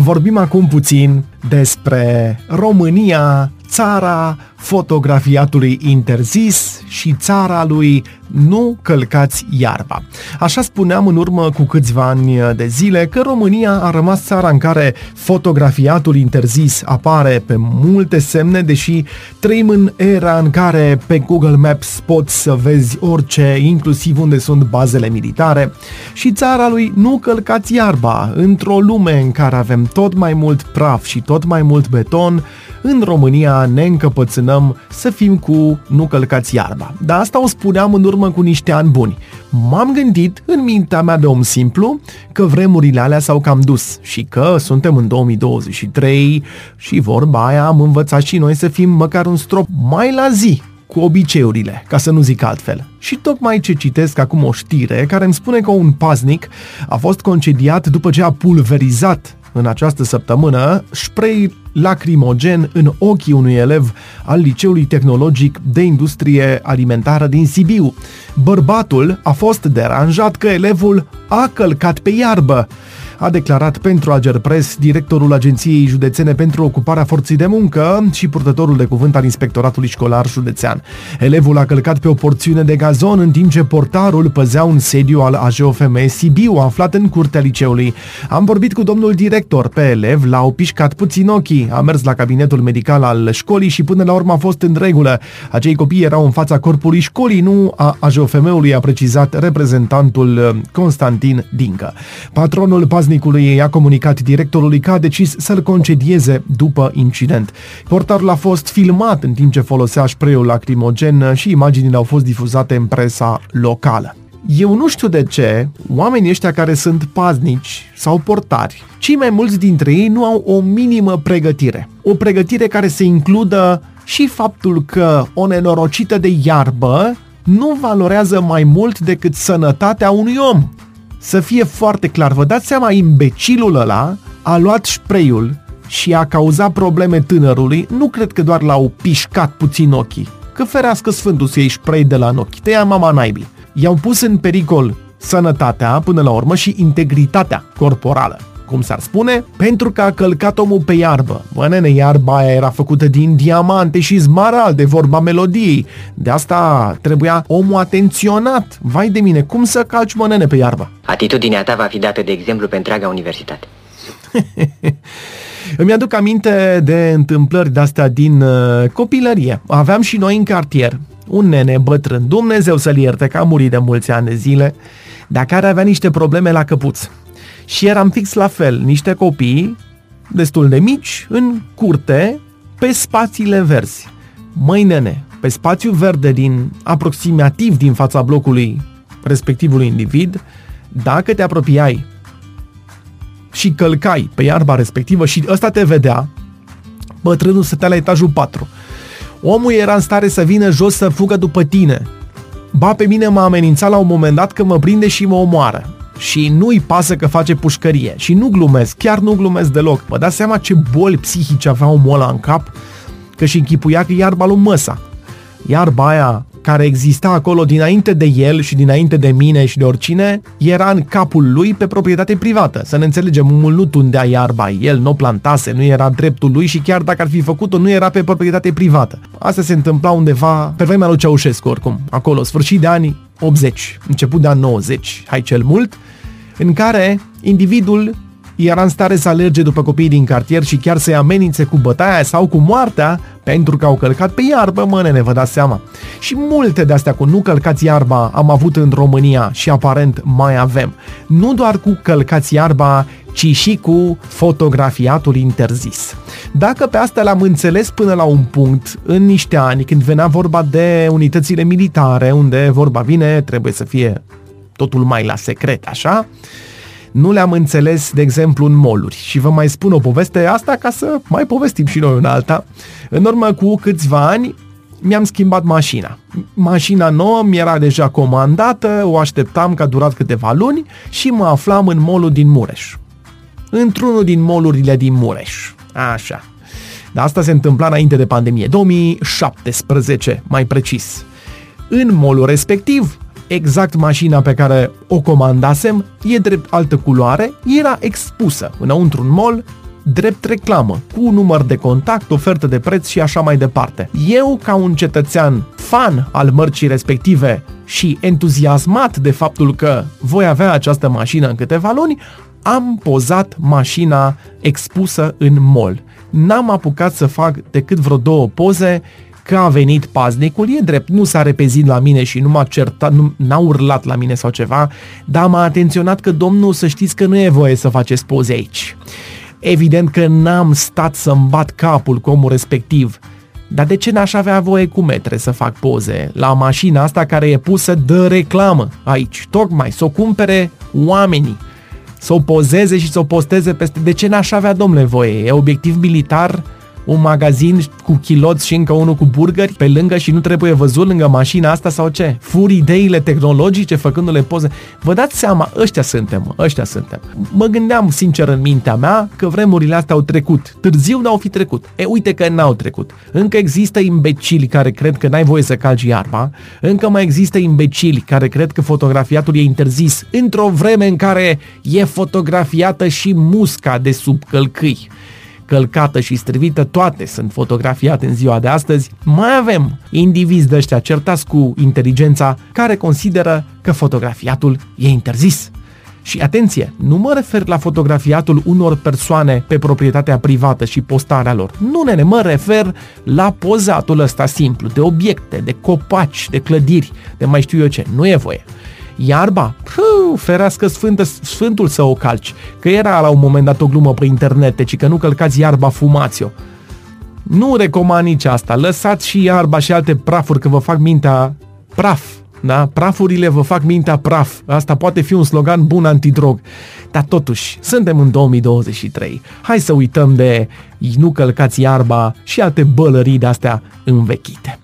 Vorbim acum puțin despre România, țara fotografiatului interzis și țara lui nu călcați iarba. Așa spuneam în urmă cu câțiva ani de zile că România a rămas țara în care fotografiatul interzis apare pe multe semne, deși trăim în era în care pe Google Maps poți să vezi orice, inclusiv unde sunt bazele militare, și țara lui nu călcați iarba, într-o lume în care avem tot mai mult praf și tot mai mult beton, în România ne încăpățânăm să fim cu nu călcați iarba. Dar asta o spuneam în urmă cu niște ani buni. M-am gândit în mintea mea de om simplu că vremurile alea s-au cam dus și că suntem în 2023 și vorba aia am învățat și noi să fim măcar un strop mai la zi cu obiceiurile, ca să nu zic altfel. Și tocmai ce citesc acum o știre care îmi spune că un paznic a fost concediat după ce a pulverizat în această săptămână spray lacrimogen în ochii unui elev al Liceului Tehnologic de Industrie Alimentară din Sibiu. Bărbatul a fost deranjat că elevul a călcat pe iarbă a declarat pentru Agerpres directorul Agenției Județene pentru Ocuparea Forței de Muncă și purtătorul de cuvânt al Inspectoratului Școlar Județean. Elevul a călcat pe o porțiune de gazon în timp ce portarul păzea un sediu al AJOFM Sibiu aflat în curtea liceului. Am vorbit cu domnul director pe elev, l-au pișcat puțin ochii, a mers la cabinetul medical al școlii și până la urmă a fost în regulă. Acei copii erau în fața corpului școlii, nu a AJOFM-ului, a precizat reprezentantul Constantin Dincă. Patronul Paz paznicului i-a comunicat directorului că a decis să-l concedieze după incident. Portarul a fost filmat în timp ce folosea spray lacrimogen și imaginile au fost difuzate în presa locală. Eu nu știu de ce oamenii ăștia care sunt paznici sau portari, cei mai mulți dintre ei nu au o minimă pregătire. O pregătire care să includă și faptul că o nenorocită de iarbă nu valorează mai mult decât sănătatea unui om. Să fie foarte clar, vă dați seama, imbecilul ăla a luat spreiul și a cauzat probleme tânărului, nu cred că doar l-au pișcat puțin ochii, că ferească Sfântul să iei spray de la ochi, te ia mama naibii. I-au pus în pericol sănătatea, până la urmă, și integritatea corporală cum s-ar spune, pentru că a călcat omul pe iarbă. Bă, nene, iarba aia era făcută din diamante și de vorba melodiei. De asta trebuia omul atenționat. Vai de mine, cum să calci, mă, nene, pe iarbă? Atitudinea ta va fi dată de exemplu pe întreaga universitate. Îmi aduc aminte de întâmplări de-astea din uh, copilărie. Aveam și noi în cartier un nene bătrân, Dumnezeu să-l ierte că a murit de mulți ani de zile, dar care avea niște probleme la căpuț. Și eram fix la fel, niște copii destul de mici, în curte, pe spațiile verzi. Măi nene, pe spațiu verde din aproximativ din fața blocului respectivului individ, dacă te apropiai și călcai pe iarba respectivă și ăsta te vedea, bătrânul stătea la etajul 4. Omul era în stare să vină jos să fugă după tine. Ba pe mine m-a amenințat la un moment dat că mă prinde și mă omoară și nu-i pasă că face pușcărie. Și nu glumesc, chiar nu glumesc deloc. Vă dați seama ce boli psihice avea omul ăla în cap? Că și închipuia că iarba lui Măsa. Iarba aia care exista acolo dinainte de el și dinainte de mine și de oricine, era în capul lui pe proprietate privată. Să ne înțelegem, omul nu tundea iarba, el nu plantase, nu era dreptul lui și chiar dacă ar fi făcut-o, nu era pe proprietate privată. Asta se întâmpla undeva pe vremea lui Ceaușescu, oricum, acolo, sfârșit de anii 80, început de ani 90, hai cel mult, în care individul era în stare să alerge după copiii din cartier și chiar să-i amenințe cu bătaia sau cu moartea pentru că au călcat pe iarbă, mă nene, vă dați seama. Și multe de astea cu nu călcați iarba am avut în România și aparent mai avem. Nu doar cu călcați iarba, ci și cu fotografiatul interzis. Dacă pe asta l-am înțeles până la un punct, în niște ani, când venea vorba de unitățile militare, unde vorba vine, trebuie să fie totul mai la secret, așa, nu le-am înțeles, de exemplu, în moluri. Și vă mai spun o poveste asta ca să mai povestim și noi una alta. În urmă cu câțiva ani, mi-am schimbat mașina. Mașina nouă mi era deja comandată, o așteptam că a durat câteva luni și mă aflam în molul din Mureș. Într-unul din molurile din Mureș. Așa. Dar asta se întâmpla înainte de pandemie, 2017 mai precis. În molul respectiv exact mașina pe care o comandasem, e drept altă culoare, era expusă înăuntru un mall, drept reclamă, cu număr de contact, ofertă de preț și așa mai departe. Eu, ca un cetățean fan al mărcii respective și entuziasmat de faptul că voi avea această mașină în câteva luni, am pozat mașina expusă în mall. N-am apucat să fac decât vreo două poze că a venit paznicul, e drept, nu s-a repezit la mine și nu m-a certat, nu, n-a urlat la mine sau ceva, dar m-a atenționat că domnul să știți că nu e voie să faceți poze aici. Evident că n-am stat să-mi bat capul cu omul respectiv, dar de ce n-aș avea voie cu metre să fac poze la mașina asta care e pusă de reclamă aici, tocmai să o cumpere oamenii, să o pozeze și să o posteze peste... De ce n-aș avea, domnule, voie? E obiectiv militar un magazin cu chiloți și încă unul cu burgeri pe lângă și nu trebuie văzut lângă mașina asta sau ce? Fur ideile tehnologice făcându-le poze. Vă dați seama, ăștia suntem, ăștia suntem. Mă gândeam sincer în mintea mea că vremurile astea au trecut. Târziu n-au fi trecut. E, uite că n-au trecut. Încă există imbecili care cred că n-ai voie să calci iarba. Încă mai există imbecili care cred că fotografiatul e interzis într-o vreme în care e fotografiată și musca de sub călcâi călcată și strivită, toate sunt fotografiate în ziua de astăzi, mai avem indivizi de ăștia certați cu inteligența care consideră că fotografiatul e interzis. Și atenție, nu mă refer la fotografiatul unor persoane pe proprietatea privată și postarea lor. Nu, nene, mă refer la pozatul ăsta simplu, de obiecte, de copaci, de clădiri, de mai știu eu ce. Nu e voie. Iarba? Puh, ferească sfântă, sfântul să o calci. Că era la un moment dat o glumă pe internet, deci că nu călcați iarba, fumați-o. Nu recomand nici asta. Lăsați și iarba și alte prafuri, că vă fac mintea praf. Da? Prafurile vă fac mintea praf. Asta poate fi un slogan bun antidrog. Dar totuși, suntem în 2023. Hai să uităm de nu călcați iarba și alte bălării de-astea învechite.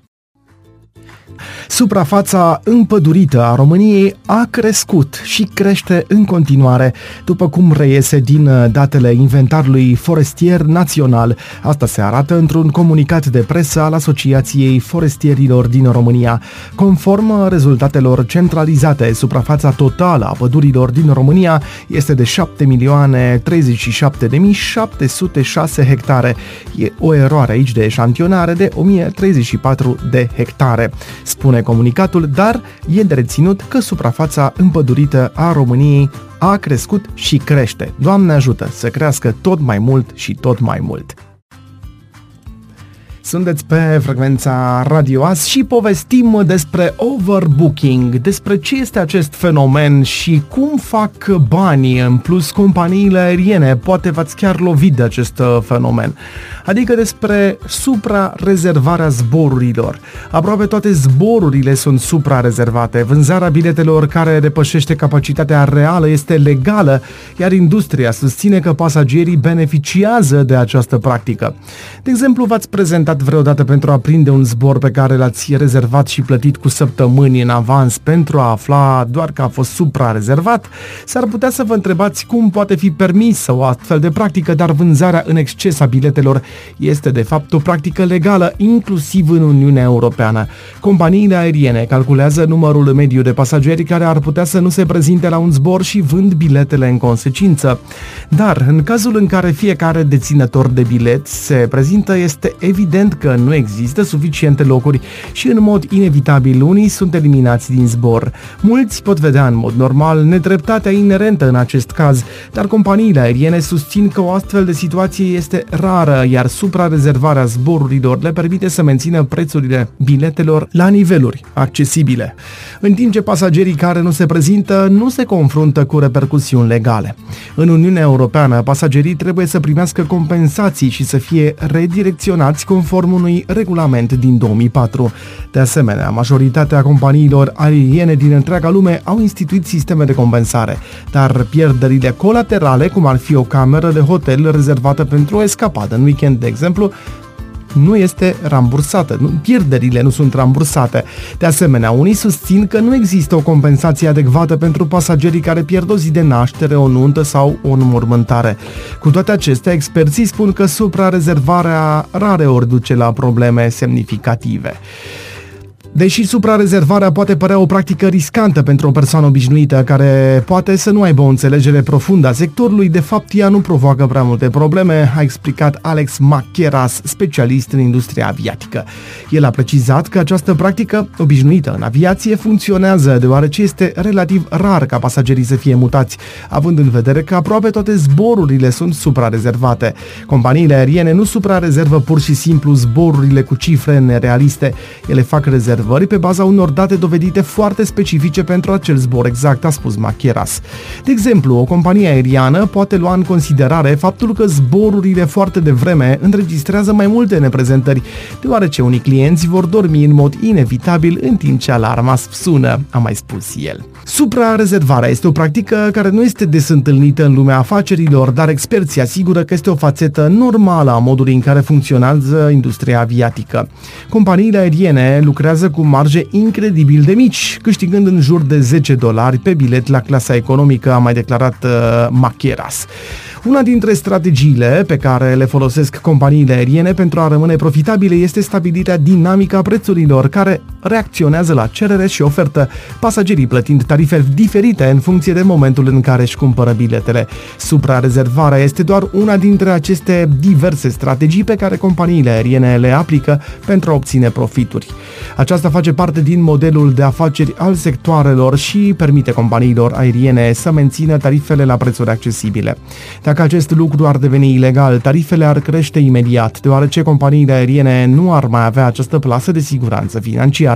Suprafața împădurită a României a crescut și crește în continuare, după cum reiese din uh, datele inventarului forestier național. Asta se arată într-un comunicat de presă al Asociației Forestierilor din România. Conform rezultatelor centralizate, suprafața totală a pădurilor din România este de 7.037.706 hectare. E o eroare aici de eșantionare de 1034 de hectare. Spune comunicatul, dar e de reținut că suprafața împădurită a României a crescut și crește. Doamne ajută să crească tot mai mult și tot mai mult. Sunteți pe frecvența Radio As și povestim despre overbooking, despre ce este acest fenomen și cum fac banii în plus companiile aeriene. Poate v-ați chiar lovit de acest uh, fenomen. Adică despre supra-rezervarea zborurilor. Aproape toate zborurile sunt supra-rezervate. Vânzarea biletelor care depășește capacitatea reală este legală, iar industria susține că pasagerii beneficiază de această practică. De exemplu, v-ați prezentat vreodată pentru a prinde un zbor pe care l-ați rezervat și plătit cu săptămâni în avans pentru a afla doar că a fost supra-rezervat? S-ar putea să vă întrebați cum poate fi permisă o astfel de practică, dar vânzarea în exces a biletelor este de fapt o practică legală inclusiv în Uniunea Europeană. Companiile aeriene calculează numărul mediu de pasageri care ar putea să nu se prezinte la un zbor și vând biletele în consecință. Dar în cazul în care fiecare deținător de bilet se prezintă, este evident că nu există suficiente locuri și în mod inevitabil unii sunt eliminați din zbor. Mulți pot vedea în mod normal nedreptatea inerentă în acest caz, dar companiile aeriene susțin că o astfel de situație este rară, iar suprarezervarea zborurilor le permite să mențină prețurile biletelor la niveluri accesibile, în timp ce pasagerii care nu se prezintă nu se confruntă cu repercusiuni legale. În Uniunea Europeană, pasagerii trebuie să primească compensații și să fie redirecționați conform unui regulament din 2004. De asemenea, majoritatea companiilor aeriene din întreaga lume au instituit sisteme de compensare, dar pierderile colaterale, cum ar fi o cameră de hotel rezervată pentru o escapadă în weekend, de exemplu, nu este rambursată, nu, pierderile nu sunt rambursate. De asemenea, unii susțin că nu există o compensație adecvată pentru pasagerii care pierd o zi de naștere, o nuntă sau o înmormântare. Cu toate acestea, experții spun că suprarezervarea rare ori duce la probleme semnificative. Deși suprarezervarea poate părea o practică riscantă pentru o persoană obișnuită care poate să nu aibă o înțelegere profundă a sectorului, de fapt ea nu provoacă prea multe probleme, a explicat Alex Macheras, specialist în industria aviatică. El a precizat că această practică obișnuită în aviație funcționează deoarece este relativ rar ca pasagerii să fie mutați, având în vedere că aproape toate zborurile sunt suprarezervate. Companiile aeriene nu suprarezervă pur și simplu zborurile cu cifre nerealiste. Ele fac rezervări rezervări pe baza unor date dovedite foarte specifice pentru acel zbor exact, a spus Macheras. De exemplu, o companie aeriană poate lua în considerare faptul că zborurile foarte devreme înregistrează mai multe neprezentări, deoarece unii clienți vor dormi în mod inevitabil în timp ce alarma sună, a mai spus el. Supra-rezervarea este o practică care nu este des întâlnită în lumea afacerilor, dar experții asigură că este o fațetă normală a modului în care funcționează industria aviatică. Companiile aeriene lucrează cu marge incredibil de mici, câștigând în jur de 10 dolari pe bilet la clasa economică, a mai declarat uh, Macheras. Una dintre strategiile pe care le folosesc companiile aeriene pentru a rămâne profitabile este stabilirea dinamică a prețurilor, care reacționează la cerere și ofertă, pasagerii plătind tarife diferite în funcție de momentul în care își cumpără biletele. Suprarezervarea este doar una dintre aceste diverse strategii pe care companiile aeriene le aplică pentru a obține profituri. Aceasta face parte din modelul de afaceri al sectoarelor și permite companiilor aeriene să mențină tarifele la prețuri accesibile. Dacă acest lucru ar deveni ilegal, tarifele ar crește imediat, deoarece companiile aeriene nu ar mai avea această plasă de siguranță financiară.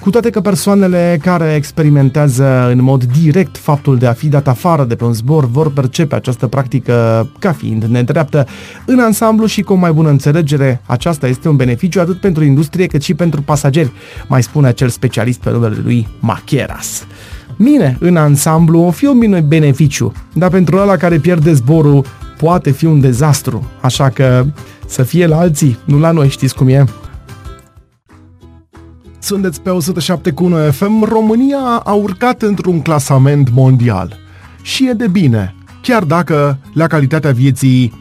Cu toate că persoanele care experimentează în mod direct faptul de a fi dat afară de pe un zbor vor percepe această practică ca fiind nedreaptă, în ansamblu și cu o mai bună înțelegere, aceasta este un beneficiu atât pentru industrie cât și pentru pasageri, mai spune acel specialist pe numele lui Macheras. Mine, în ansamblu, o fi un beneficiu, dar pentru ăla care pierde zborul, poate fi un dezastru, așa că să fie la alții, nu la noi, știți cum e? Sunteți pe 107 cu 1 FM, România a urcat într-un clasament mondial. Și e de bine, chiar dacă la calitatea vieții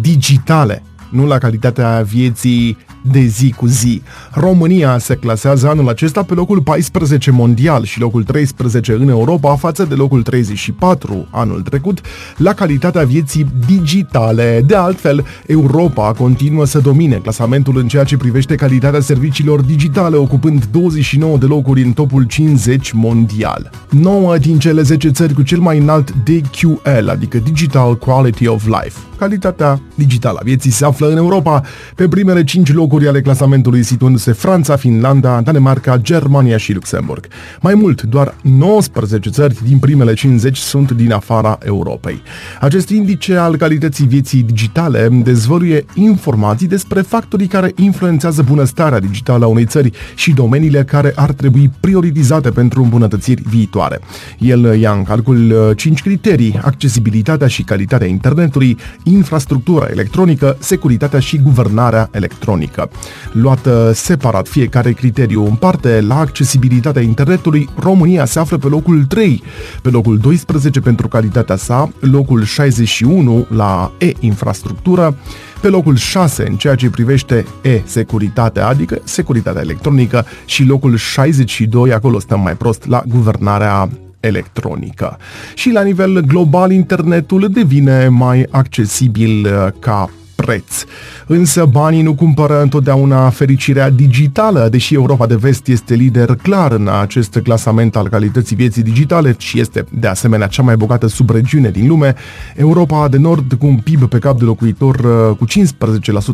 digitale, nu la calitatea vieții de zi cu zi. România se clasează anul acesta pe locul 14 mondial și locul 13 în Europa față de locul 34 anul trecut la calitatea vieții digitale. De altfel, Europa continuă să domine clasamentul în ceea ce privește calitatea serviciilor digitale, ocupând 29 de locuri în topul 50 mondial. 9 din cele 10 țări cu cel mai înalt DQL, adică Digital Quality of Life, calitatea digitală a vieții se află în Europa pe primele 5 locuri ale clasamentului situându-se Franța, Finlanda, Danemarca, Germania și Luxemburg. Mai mult, doar 19 țări din primele 50 sunt din afara Europei. Acest indice al calității vieții digitale dezvăluie informații despre factorii care influențează bunăstarea digitală a unei țări și domeniile care ar trebui prioritizate pentru îmbunătățiri viitoare. El ia în calcul 5 criterii, accesibilitatea și calitatea internetului, infrastructura electronică, securitatea și guvernarea electronică. Luată separat fiecare criteriu în parte, la accesibilitatea internetului, România se află pe locul 3, pe locul 12 pentru calitatea sa, locul 61 la e-infrastructură, pe locul 6 în ceea ce privește e-securitatea, adică securitatea electronică și locul 62, acolo stăm mai prost, la guvernarea electronică. Și la nivel global, internetul devine mai accesibil uh, ca preț. Însă banii nu cumpără întotdeauna fericirea digitală, deși Europa de Vest este lider clar în acest clasament al calității vieții digitale și este de asemenea cea mai bogată subregiune din lume, Europa de Nord cu un PIB pe cap de locuitor uh, cu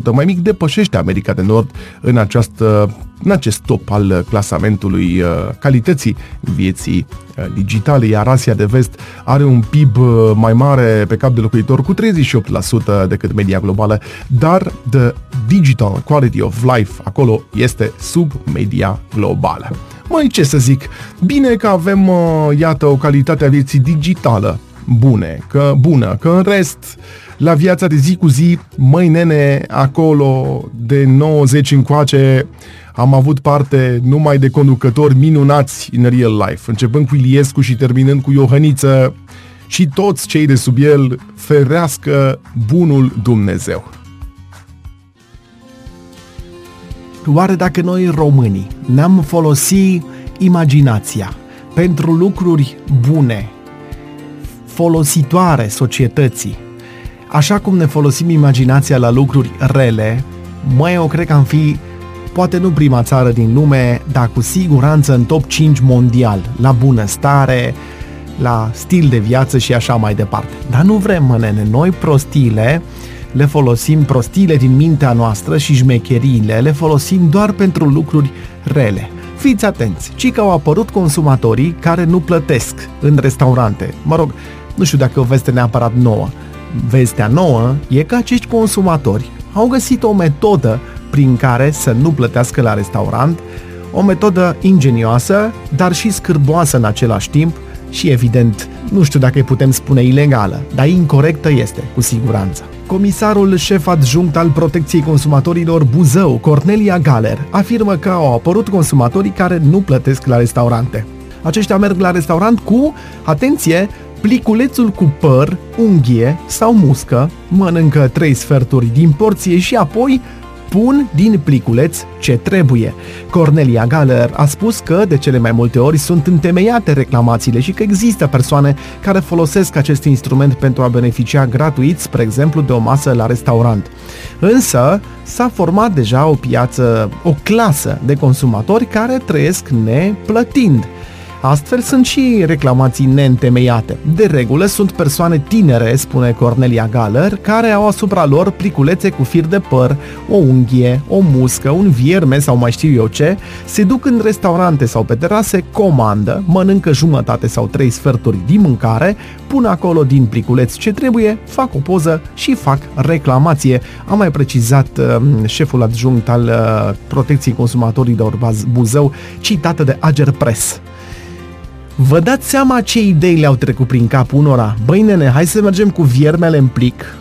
15% mai mic depășește America de Nord în această în acest top al clasamentului uh, calității vieții uh, digitale, iar Asia de Vest are un PIB uh, mai mare pe cap de locuitor cu 38% decât media globală, dar the digital quality of life acolo este sub media globală. Mai ce să zic, bine că avem, iată, o calitate a vieții digitală bune, că bună, că în rest la viața de zi cu zi, măi nene, acolo de 90 încoace, am avut parte numai de conducători minunați în real life, începând cu Iliescu și terminând cu Iohăniță și toți cei de sub el, ferească bunul Dumnezeu. Oare dacă noi românii ne-am folosit imaginația pentru lucruri bune, folositoare societății, așa cum ne folosim imaginația la lucruri rele, mai eu cred că am fi poate nu prima țară din lume, dar cu siguranță în top 5 mondial, la bunăstare, la stil de viață și așa mai departe. Dar nu vrem, mănene, noi prostiile le folosim, prostiile din mintea noastră și șmecheriile le folosim doar pentru lucruri rele. Fiți atenți, ci că au apărut consumatorii care nu plătesc în restaurante. Mă rog, nu știu dacă o veste neapărat nouă. Vestea nouă e că acești consumatori au găsit o metodă prin care să nu plătească la restaurant, o metodă ingenioasă, dar și scârboasă în același timp și, evident, nu știu dacă îi putem spune ilegală, dar incorrectă este, cu siguranță. Comisarul șef adjunct al protecției consumatorilor Buzău, Cornelia Galer, afirmă că au apărut consumatorii care nu plătesc la restaurante. Aceștia merg la restaurant cu, atenție, pliculețul cu păr, unghie sau muscă, mănâncă trei sferturi din porție și apoi pun din pliculeț ce trebuie. Cornelia Galler a spus că de cele mai multe ori sunt întemeiate reclamațiile și că există persoane care folosesc acest instrument pentru a beneficia gratuit, spre exemplu, de o masă la restaurant. Însă s-a format deja o piață, o clasă de consumatori care trăiesc neplătind. Astfel sunt și reclamații neîntemeiate. De regulă sunt persoane tinere, spune Cornelia Galler, care au asupra lor pliculețe cu fir de păr, o unghie, o muscă, un vierme sau mai știu eu ce, se duc în restaurante sau pe terase, comandă, mănâncă jumătate sau trei sferturi din mâncare, pun acolo din pliculeț ce trebuie, fac o poză și fac reclamație. A mai precizat uh, șeful adjunct al uh, protecției consumatorilor Buzău, citată de Ager Press. Vă dați seama ce idei le-au trecut prin cap unora? Băi nene, hai să mergem cu viermele în plic,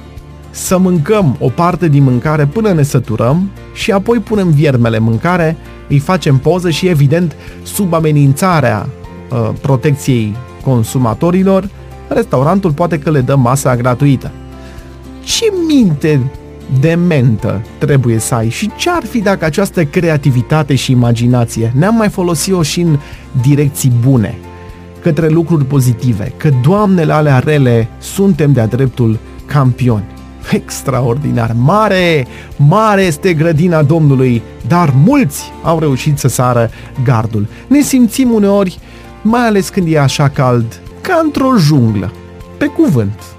să mâncăm o parte din mâncare până ne săturăm și apoi punem viermele în mâncare, îi facem poză și evident sub amenințarea uh, protecției consumatorilor, restaurantul poate că le dă masa gratuită. Ce minte dementă trebuie să ai și ce ar fi dacă această creativitate și imaginație ne-am mai folosit-o și în direcții bune – către lucruri pozitive, că doamnele alea rele suntem de-a dreptul campioni. Extraordinar! Mare, mare este grădina Domnului, dar mulți au reușit să sară gardul. Ne simțim uneori, mai ales când e așa cald, ca într-o junglă. Pe cuvânt.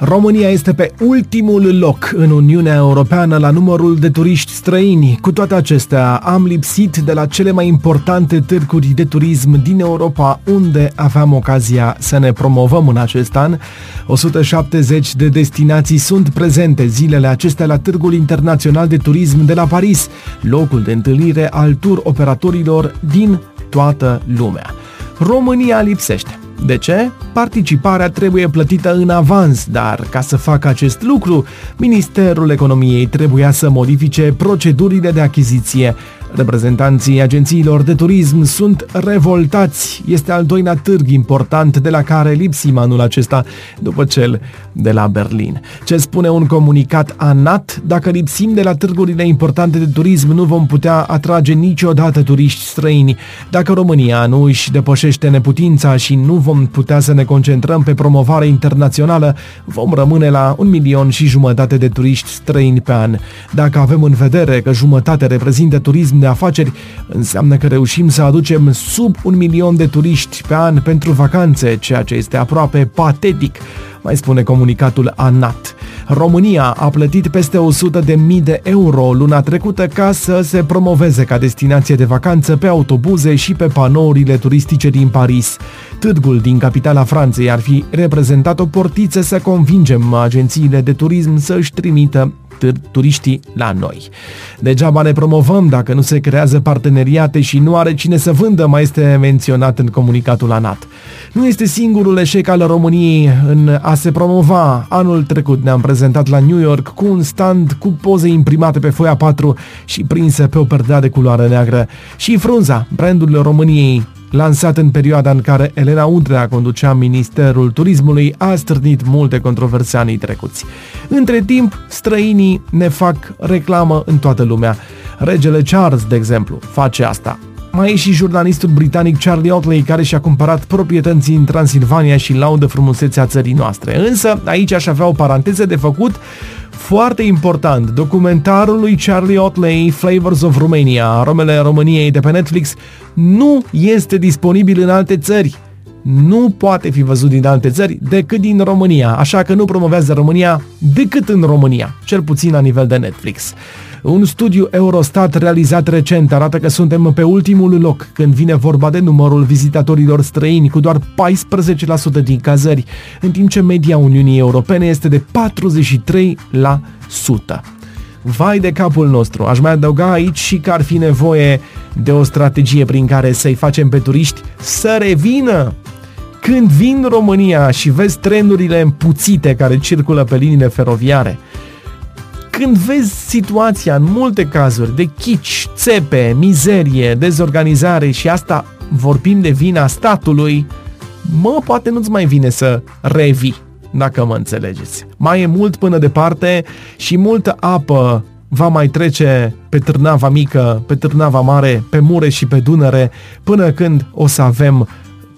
România este pe ultimul loc în Uniunea Europeană la numărul de turiști străini. Cu toate acestea, am lipsit de la cele mai importante târguri de turism din Europa, unde aveam ocazia să ne promovăm în acest an. 170 de destinații sunt prezente zilele acestea la Târgul Internațional de Turism de la Paris, locul de întâlnire al tur operatorilor din toată lumea. România lipsește. De ce? Participarea trebuie plătită în avans, dar ca să facă acest lucru, Ministerul Economiei trebuia să modifice procedurile de achiziție Reprezentanții agențiilor de turism sunt revoltați. Este al doilea târg important de la care lipsim anul acesta după cel de la Berlin. Ce spune un comunicat ANAT? Dacă lipsim de la târgurile importante de turism, nu vom putea atrage niciodată turiști străini. Dacă România nu își depășește neputința și nu vom putea să ne concentrăm pe promovare internațională, vom rămâne la un milion și jumătate de turiști străini pe an. Dacă avem în vedere că jumătate reprezintă turism de afaceri, înseamnă că reușim să aducem sub un milion de turiști pe an pentru vacanțe, ceea ce este aproape patetic, mai spune comunicatul ANAT. România a plătit peste 100 de mii de euro luna trecută ca să se promoveze ca destinație de vacanță pe autobuze și pe panourile turistice din Paris. Târgul din capitala Franței ar fi reprezentat o portiță să convingem agențiile de turism să își trimită turiștii la noi. Degeaba ne promovăm dacă nu se creează parteneriate și nu are cine să vândă, mai este menționat în comunicatul ANAT. Nu este singurul eșec al României în a se promova. Anul trecut ne-am prezentat la New York cu un stand cu poze imprimate pe foia 4 și prinse pe o perdea de culoare neagră. Și frunza, brandul României, lansat în perioada în care Elena Udrea conducea Ministerul Turismului, a strânit multe controverse anii trecuți. Între timp, străinii ne fac reclamă în toată lumea. Regele Charles, de exemplu, face asta. Mai e și jurnalistul britanic Charlie Otley care și-a cumpărat proprietăți în Transilvania și laudă frumusețea țării noastre. Însă, aici aș avea o paranteză de făcut foarte important. Documentarul lui Charlie Otley, Flavors of Romania, aromele României de pe Netflix, nu este disponibil în alte țări. Nu poate fi văzut din alte țări decât din România, așa că nu promovează România decât în România, cel puțin la nivel de Netflix. Un studiu Eurostat realizat recent arată că suntem pe ultimul loc când vine vorba de numărul vizitatorilor străini, cu doar 14% din cazări, în timp ce media Uniunii Europene este de 43%. Vai de capul nostru, aș mai adăuga aici și că ar fi nevoie de o strategie prin care să-i facem pe turiști să revină când vin România și vezi trenurile împuțite care circulă pe liniile feroviare, când vezi situația în multe cazuri de chici, țepe, mizerie, dezorganizare și asta vorbim de vina statului, mă, poate nu-ți mai vine să revii, dacă mă înțelegeți. Mai e mult până departe și multă apă va mai trece pe Târnava Mică, pe Târnava Mare, pe Mure și pe Dunăre, până când o să avem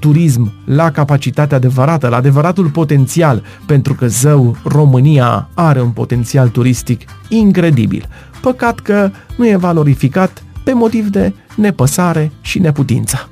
turism la capacitatea adevărată, la adevăratul potențial, pentru că zău, România are un potențial turistic incredibil. Păcat că nu e valorificat pe motiv de nepăsare și neputință.